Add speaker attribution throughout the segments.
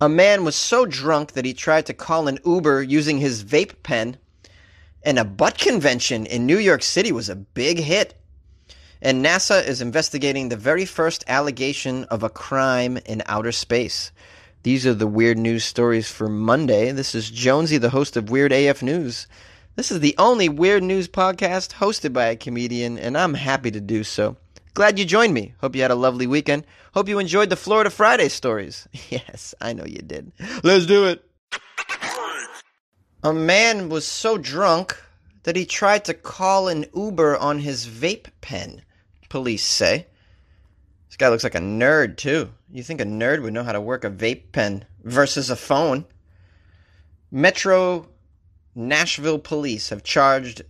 Speaker 1: A man was so drunk that he tried to call an Uber using his vape pen, and a butt convention in New York City was a big hit. And NASA is investigating the very first allegation of a crime in outer space. These are the weird news stories for Monday. This is Jonesy, the host of Weird AF News. This is the only weird news podcast hosted by a comedian, and I'm happy to do so. Glad you joined me. Hope you had a lovely weekend. Hope you enjoyed the Florida Friday stories. Yes, I know you did. Let's do it. A man was so drunk that he tried to call an Uber on his vape pen, police say. This guy looks like a nerd, too. You think a nerd would know how to work a vape pen versus a phone? Metro Nashville police have charged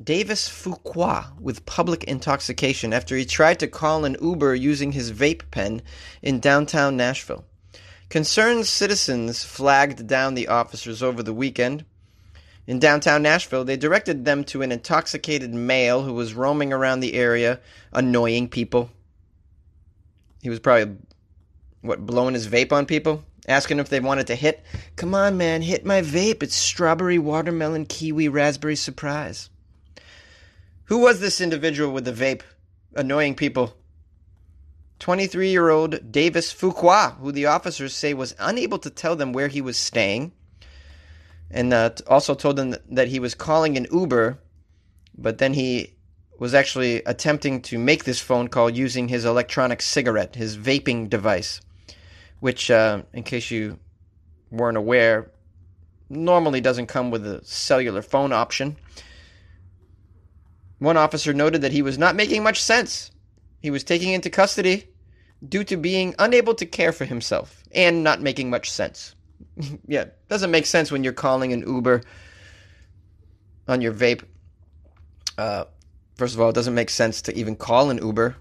Speaker 1: Davis Fuqua with public intoxication after he tried to call an Uber using his vape pen in downtown Nashville. Concerned citizens flagged down the officers over the weekend. In downtown Nashville, they directed them to an intoxicated male who was roaming around the area, annoying people. He was probably, what, blowing his vape on people? Asking if they wanted to hit. Come on, man, hit my vape. It's strawberry, watermelon, kiwi, raspberry surprise. Who was this individual with the vape annoying people? 23 year old Davis Fuqua, who the officers say was unable to tell them where he was staying, and uh, also told them that he was calling an Uber, but then he was actually attempting to make this phone call using his electronic cigarette, his vaping device, which, uh, in case you weren't aware, normally doesn't come with a cellular phone option. One officer noted that he was not making much sense. He was taken into custody due to being unable to care for himself and not making much sense. yeah, doesn't make sense when you're calling an Uber on your vape. Uh, First of all, it doesn't make sense to even call an Uber.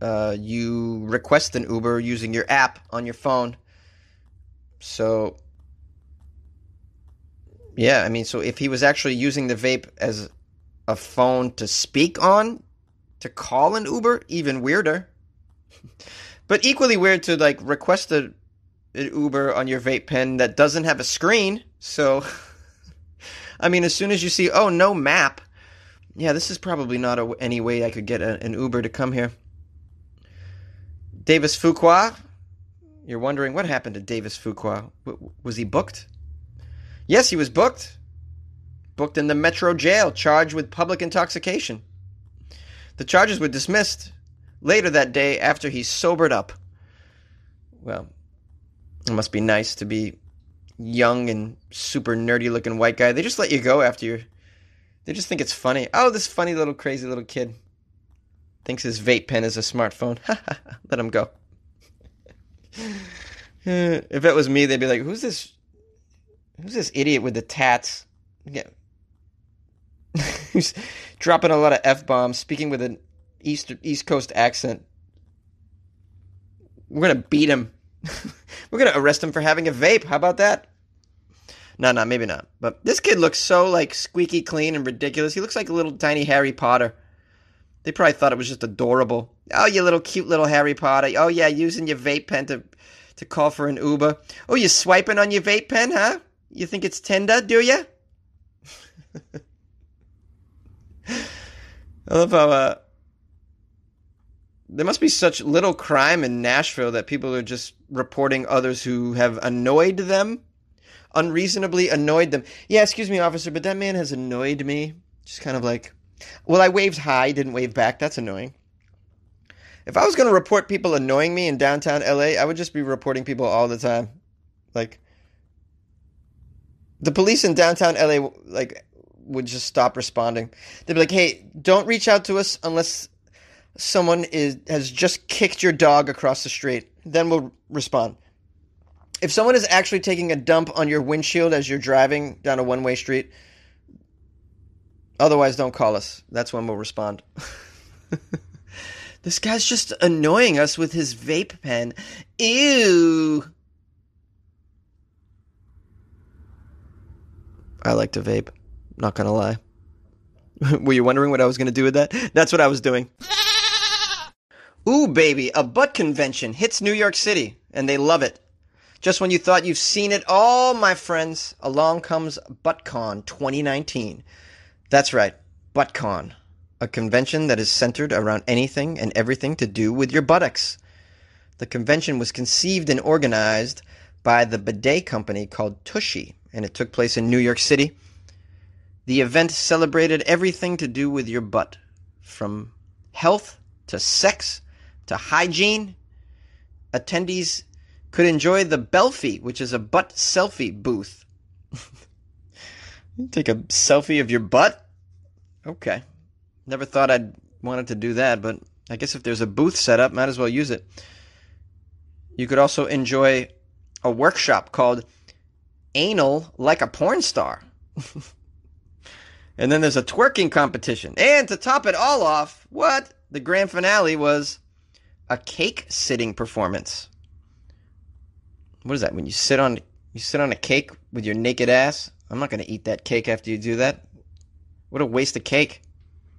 Speaker 1: Uh, you request an Uber using your app on your phone. So, yeah, I mean, so if he was actually using the vape as a phone to speak on, to call an Uber, even weirder. but equally weird to like request a, an Uber on your vape pen that doesn't have a screen. So, I mean, as soon as you see, oh, no map, yeah, this is probably not a, any way I could get a, an Uber to come here. Davis Fuqua, you're wondering what happened to Davis Fuqua? W- was he booked? Yes, he was booked. Booked in the Metro jail, charged with public intoxication. The charges were dismissed later that day after he sobered up. Well, it must be nice to be young and super nerdy looking white guy. They just let you go after you're they just think it's funny. Oh, this funny little crazy little kid thinks his vape pen is a smartphone. Let him go. if it was me, they'd be like, "Who's this? Who's this idiot with the tats?" Yeah. Who's dropping a lot of f bombs, speaking with an east East Coast accent. We're gonna beat him. We're gonna arrest him for having a vape. How about that? No, no, maybe not. But this kid looks so like squeaky clean and ridiculous. He looks like a little tiny Harry Potter. They probably thought it was just adorable. Oh, you little cute little Harry Potter. Oh yeah, using your vape pen to to call for an Uber. Oh, you swiping on your vape pen, huh? You think it's Tinder, do you? I love how uh, there must be such little crime in Nashville that people are just reporting others who have annoyed them unreasonably annoyed them. Yeah, excuse me, officer, but that man has annoyed me. Just kind of like, well, I waved hi, didn't wave back. That's annoying. If I was going to report people annoying me in downtown LA, I would just be reporting people all the time. Like, the police in downtown LA, like, would just stop responding. They'd be like, hey, don't reach out to us unless someone is has just kicked your dog across the street. Then we'll respond if someone is actually taking a dump on your windshield as you're driving down a one way street, otherwise don't call us. That's when we'll respond. this guy's just annoying us with his vape pen. Ew. I like to vape. Not gonna lie. Were you wondering what I was gonna do with that? That's what I was doing. Ooh, baby, a butt convention hits New York City, and they love it. Just when you thought you've seen it all, my friends, along comes ButtCon 2019. That's right, ButtCon, a convention that is centered around anything and everything to do with your buttocks. The convention was conceived and organized by the bidet company called Tushy, and it took place in New York City. The event celebrated everything to do with your butt, from health to sex to hygiene. Attendees could enjoy the Belfie, which is a butt selfie booth. Take a selfie of your butt? Okay. Never thought I'd wanted to do that, but I guess if there's a booth set up, might as well use it. You could also enjoy a workshop called Anal Like a Porn Star. and then there's a twerking competition. And to top it all off, what? The grand finale was a cake sitting performance. What is that? When you sit on you sit on a cake with your naked ass? I'm not going to eat that cake after you do that. What a waste of cake.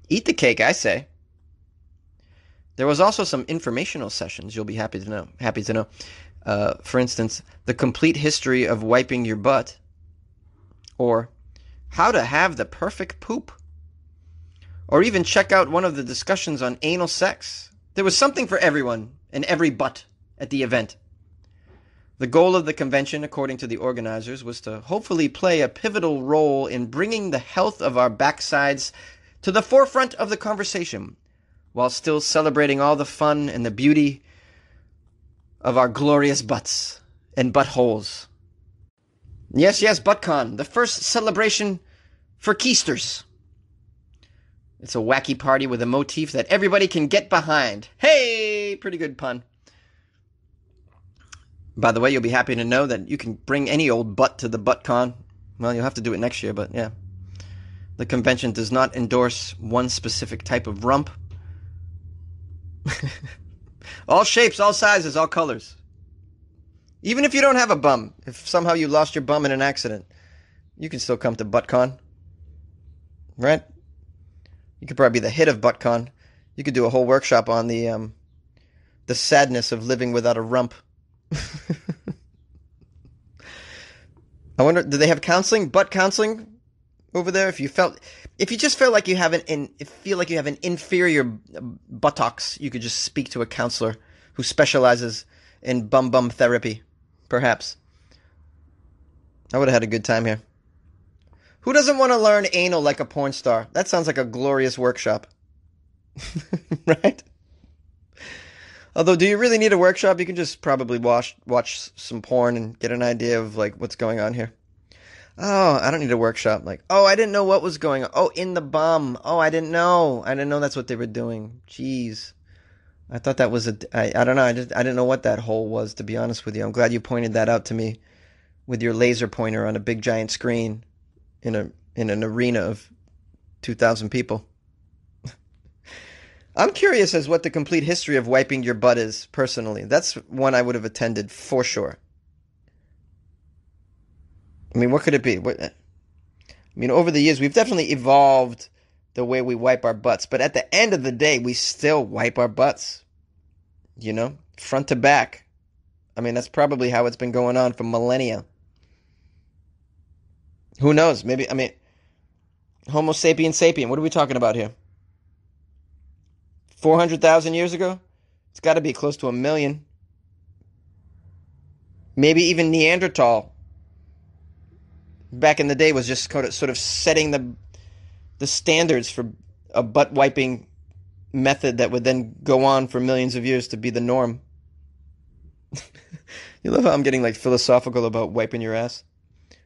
Speaker 1: Eat the cake, I say. There was also some informational sessions you'll be happy to know. Happy to know. Uh, for instance, the complete history of wiping your butt, or how to have the perfect poop, or even check out one of the discussions on anal sex. There was something for everyone and every butt at the event. The goal of the convention, according to the organizers, was to hopefully play a pivotal role in bringing the health of our backsides to the forefront of the conversation, while still celebrating all the fun and the beauty of our glorious butts and buttholes. Yes, yes, ButtCon, the first celebration for keisters. It's a wacky party with a motif that everybody can get behind. Hey, pretty good pun. By the way, you'll be happy to know that you can bring any old butt to the ButtCon. Well, you'll have to do it next year, but yeah. The convention does not endorse one specific type of rump. all shapes, all sizes, all colors. Even if you don't have a bum, if somehow you lost your bum in an accident, you can still come to ButtCon. Right? You could probably be the hit of ButtCon. You could do a whole workshop on the um, the sadness of living without a rump. I wonder, do they have counseling, butt counseling over there? If you felt, if you just feel like you have an, feel like you have an inferior buttocks, you could just speak to a counselor who specializes in bum bum therapy, perhaps. I would have had a good time here. Who doesn't want to learn anal like a porn star? That sounds like a glorious workshop. right? Although, do you really need a workshop? You can just probably watch watch some porn and get an idea of like what's going on here. Oh, I don't need a workshop. Like, oh, I didn't know what was going on. Oh, in the bum. Oh, I didn't know. I didn't know that's what they were doing. Jeez. I thought that was a. I, I don't know. I just I didn't know what that hole was. To be honest with you, I'm glad you pointed that out to me, with your laser pointer on a big giant screen, in a in an arena of two thousand people. I'm curious as what the complete history of wiping your butt is personally. That's one I would have attended for sure. I mean, what could it be? What, I mean, over the years, we've definitely evolved the way we wipe our butts, but at the end of the day, we still wipe our butts. You know, front to back. I mean, that's probably how it's been going on for millennia. Who knows? Maybe, I mean, Homo sapien sapien. What are we talking about here? 400,000 years ago? It's got to be close to a million. Maybe even Neanderthal back in the day was just sort of setting the the standards for a butt wiping method that would then go on for millions of years to be the norm. you love how I'm getting like philosophical about wiping your ass?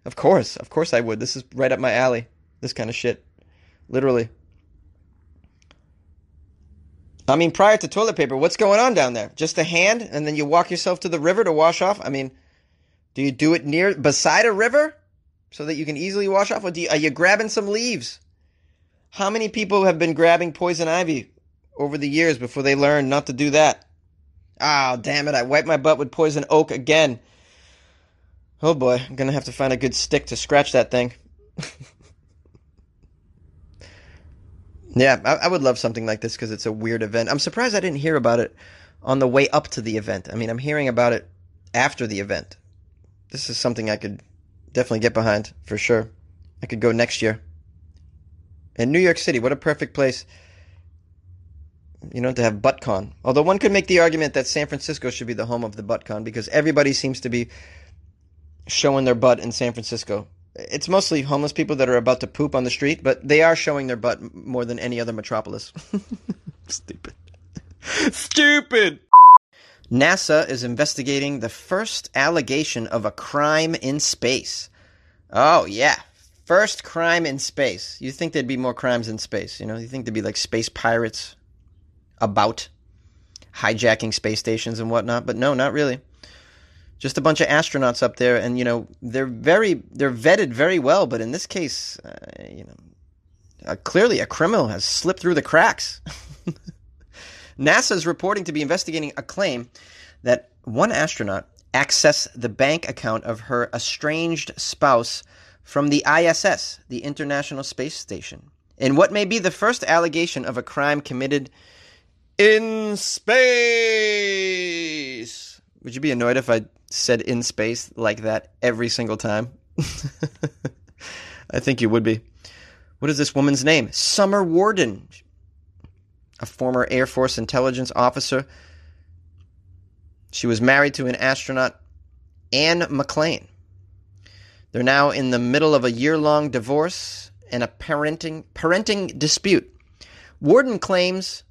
Speaker 1: Of course, of course I would. This is right up my alley. This kind of shit. Literally. I mean, prior to toilet paper, what's going on down there? Just a hand, and then you walk yourself to the river to wash off? I mean, do you do it near, beside a river? So that you can easily wash off? Or you, are you grabbing some leaves? How many people have been grabbing poison ivy over the years before they learned not to do that? Ah, oh, damn it, I wiped my butt with poison oak again. Oh boy, I'm gonna have to find a good stick to scratch that thing. Yeah, I, I, would love something like this because it's a weird event. I'm surprised I didn't hear about it on the way up to the event. I mean, I'm hearing about it after the event. this is something I could definitely get behind for sure. I could go next year. And New York City, what a perfect place, you know, to have ButtCon. Although one could make the argument that San Francisco should be the home of the ButtCon because everybody seems to be showing their butt in San Francisco. It's mostly homeless people that are about to poop on the street, but they are showing their butt more than any other metropolis. Stupid. Stupid! NASA is investigating the first allegation of a crime in space. Oh, yeah. First crime in space. You think there'd be more crimes in space, you know? You think there'd be like space pirates about hijacking space stations and whatnot, but no, not really. Just a bunch of astronauts up there, and you know they're very they're vetted very well, but in this case, uh, you know, uh, clearly a criminal has slipped through the cracks. NASA is reporting to be investigating a claim that one astronaut accessed the bank account of her estranged spouse from the ISS, the International Space Station, in what may be the first allegation of a crime committed in space. Would you be annoyed if I said in space like that every single time? I think you would be. What is this woman's name? Summer Worden, a former Air Force intelligence officer. She was married to an astronaut, Anne McClain. They're now in the middle of a year long divorce and a parenting, parenting dispute. Worden claims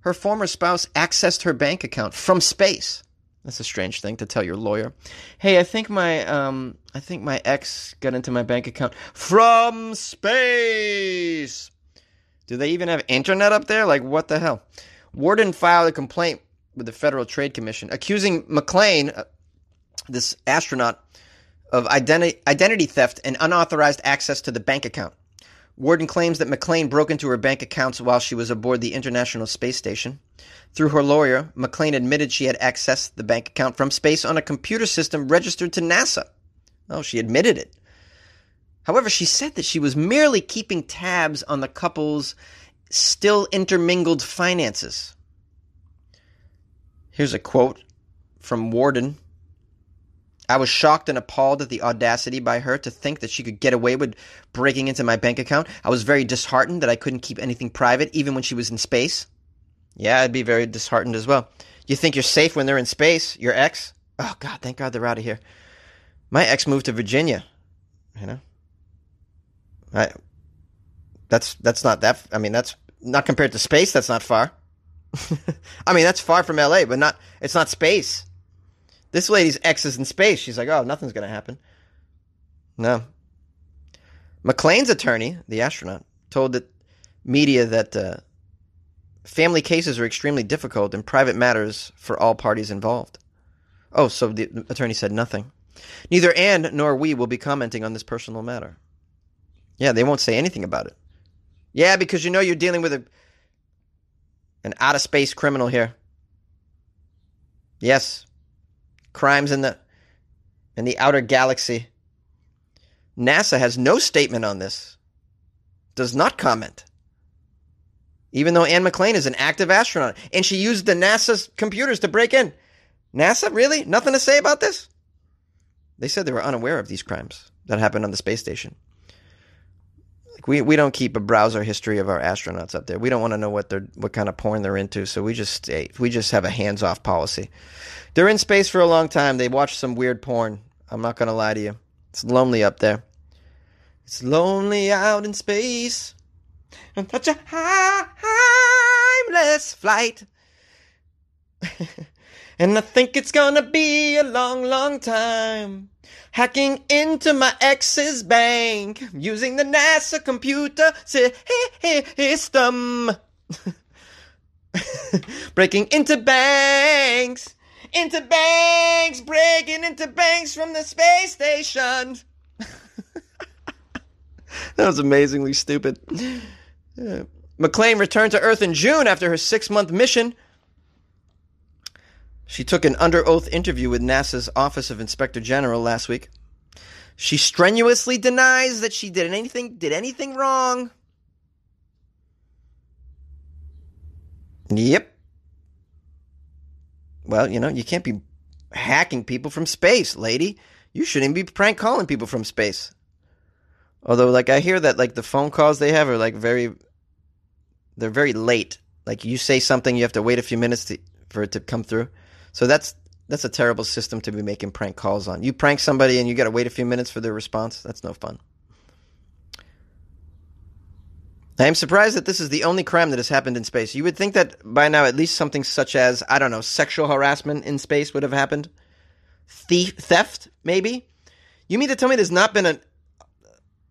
Speaker 1: her former spouse accessed her bank account from space. That's a strange thing to tell your lawyer. Hey, I think my um, I think my ex got into my bank account from space. Do they even have internet up there? Like, what the hell? Worden filed a complaint with the Federal Trade Commission accusing McClain, uh, this astronaut, of identi- identity theft and unauthorized access to the bank account. Worden claims that McClain broke into her bank accounts while she was aboard the International Space Station. Through her lawyer, McClain admitted she had accessed the bank account from space on a computer system registered to NASA. Oh, she admitted it. However, she said that she was merely keeping tabs on the couple's still intermingled finances. Here's a quote from Worden. I was shocked and appalled at the audacity by her to think that she could get away with breaking into my bank account. I was very disheartened that I couldn't keep anything private, even when she was in space. Yeah, I'd be very disheartened as well. You think you're safe when they're in space? Your ex? Oh, God, thank God they're out of here. My ex moved to Virginia. You know? I, that's that's not that. I mean, that's not compared to space. That's not far. I mean, that's far from L.A., but not. It's not space. This lady's ex is in space. She's like, oh, nothing's gonna happen. No. McClain's attorney, the astronaut, told the media that uh, family cases are extremely difficult and private matters for all parties involved. Oh, so the attorney said nothing. Neither Anne nor we will be commenting on this personal matter. Yeah, they won't say anything about it. Yeah, because you know you're dealing with a an out of space criminal here. Yes. Crimes in the in the outer galaxy. NASA has no statement on this. Does not comment. Even though Anne McClain is an active astronaut and she used the NASA's computers to break in. NASA, really? Nothing to say about this? They said they were unaware of these crimes that happened on the space station. Like we, we don't keep a browser history of our astronauts up there. We don't want to know what they're what kind of porn they're into. So we just we just have a hands off policy. They're in space for a long time. They watch some weird porn. I'm not gonna lie to you. It's lonely up there. It's lonely out in space. On such a timeless flight. and I think it's gonna be a long, long time. Hacking into my ex's bank using the NASA computer system. breaking into banks, into banks, breaking into banks from the space station. that was amazingly stupid. Yeah. McClain returned to Earth in June after her six month mission she took an under oath interview with NASA's Office of Inspector General last week. She strenuously denies that she did anything did anything wrong. Yep. Well, you know, you can't be hacking people from space, lady. You shouldn't be prank calling people from space. Although, like, I hear that like the phone calls they have are like very, they're very late. Like you say something, you have to wait a few minutes to, for it to come through. So that's that's a terrible system to be making prank calls on. You prank somebody and you got to wait a few minutes for their response. That's no fun. I am surprised that this is the only crime that has happened in space. You would think that by now at least something such as, I don't know, sexual harassment in space would have happened. Thief, theft, maybe? You mean to tell me there's not been an,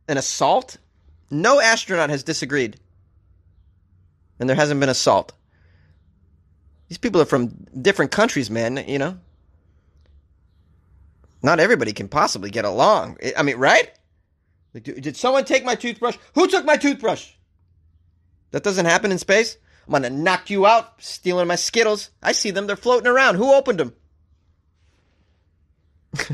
Speaker 1: an assault? No astronaut has disagreed. And there hasn't been assault. These people are from different countries, man, you know? Not everybody can possibly get along. I mean, right? Did someone take my toothbrush? Who took my toothbrush? That doesn't happen in space. I'm gonna knock you out stealing my Skittles. I see them, they're floating around. Who opened them?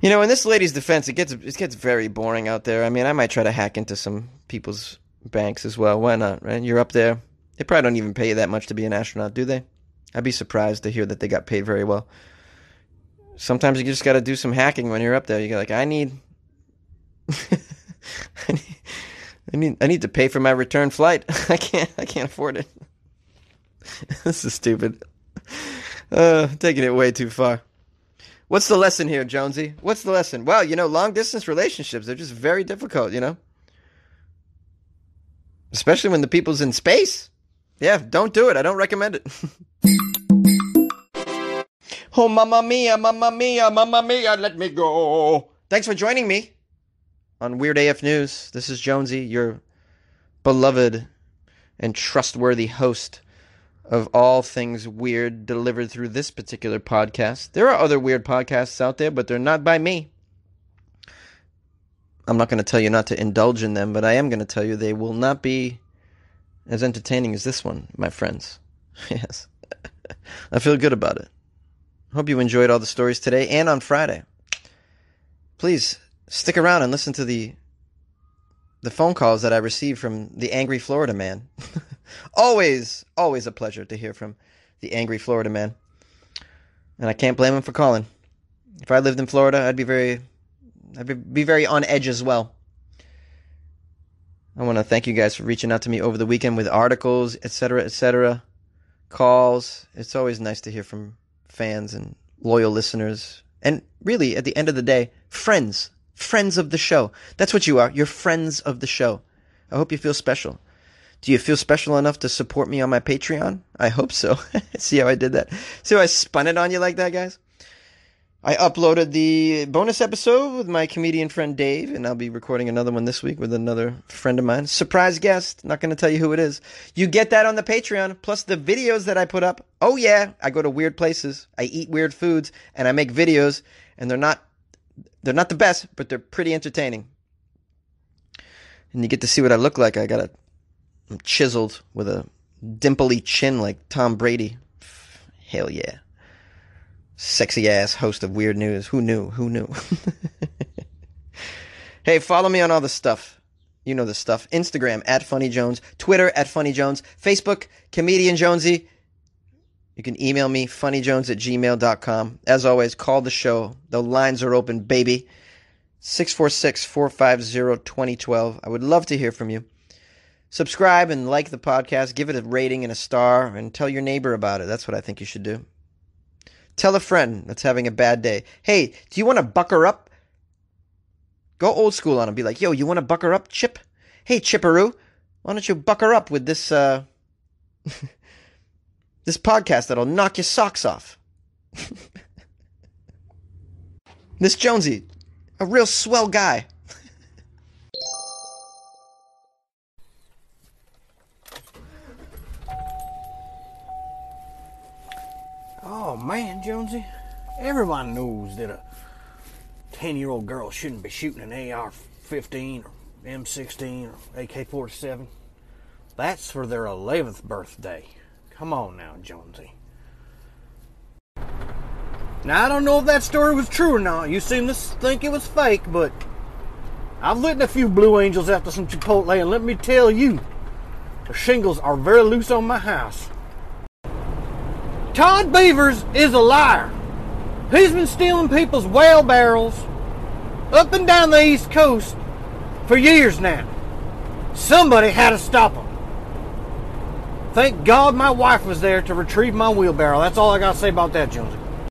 Speaker 1: you know, in this lady's defense, it gets it gets very boring out there. I mean, I might try to hack into some people's banks as well. Why not, right? You're up there. They probably don't even pay you that much to be an astronaut, do they? I'd be surprised to hear that they got paid very well. Sometimes you just got to do some hacking when you're up there. You go like, I need I need I need to pay for my return flight. I can't I can't afford it. this is stupid. Uh, taking it way too far. What's the lesson here, Jonesy? What's the lesson? Well, you know, long distance relationships are just very difficult, you know? Especially when the people's in space. Yeah, don't do it. I don't recommend it. oh, mamma mia, mamma mia, mamma mia, let me go. Thanks for joining me on Weird AF News. This is Jonesy, your beloved and trustworthy host of all things weird delivered through this particular podcast. There are other weird podcasts out there, but they're not by me. I'm not going to tell you not to indulge in them, but I am going to tell you they will not be as entertaining as this one, my friends. yes. I feel good about it. Hope you enjoyed all the stories today and on Friday. Please stick around and listen to the the phone calls that I received from the angry Florida man. always, always a pleasure to hear from the angry Florida man. And I can't blame him for calling. If I lived in Florida, I'd be very I'd be very on edge as well. I want to thank you guys for reaching out to me over the weekend with articles, etc., etc., calls. It's always nice to hear from fans and loyal listeners. And really, at the end of the day, friends Friends of the show. That's what you are. You're friends of the show. I hope you feel special. Do you feel special enough to support me on my Patreon? I hope so. See how I did that? See how I spun it on you like that, guys? I uploaded the bonus episode with my comedian friend Dave, and I'll be recording another one this week with another friend of mine. Surprise guest. Not going to tell you who it is. You get that on the Patreon, plus the videos that I put up. Oh, yeah. I go to weird places. I eat weird foods, and I make videos, and they're not they're not the best, but they're pretty entertaining. And you get to see what I look like. I got a I'm chiseled with a dimply chin like Tom Brady. Hell yeah. Sexy ass host of Weird News. Who knew? Who knew? hey, follow me on all the stuff. You know the stuff. Instagram at Funny Jones, Twitter at Funny Jones, Facebook, Comedian Jonesy, you can email me, funnyjones at gmail.com. As always, call the show. The lines are open, baby. 646 450 2012. I would love to hear from you. Subscribe and like the podcast. Give it a rating and a star and tell your neighbor about it. That's what I think you should do. Tell a friend that's having a bad day. Hey, do you want to bucker up? Go old school on him. Be like, yo, you want to bucker up, Chip? Hey, Chipperoo, why don't you bucker up with this, uh, this podcast that'll knock your socks off. Miss Jonesy, a real swell guy.
Speaker 2: Man, Jonesy, everyone knows that a 10 year old girl shouldn't be shooting an AR 15 or M16 or AK 47. That's for their 11th birthday. Come on now, Jonesy. Now, I don't know if that story was true or not. You seem to think it was fake, but I've lit a few Blue Angels after some Chipotle, and let me tell you, the shingles are very loose on my house. Todd Beavers is a liar. He's been stealing people's whale barrels up and down the East Coast for years now. Somebody had to stop him. Thank God my wife was there to retrieve my wheelbarrow. That's all I got to say about that, Jonesy.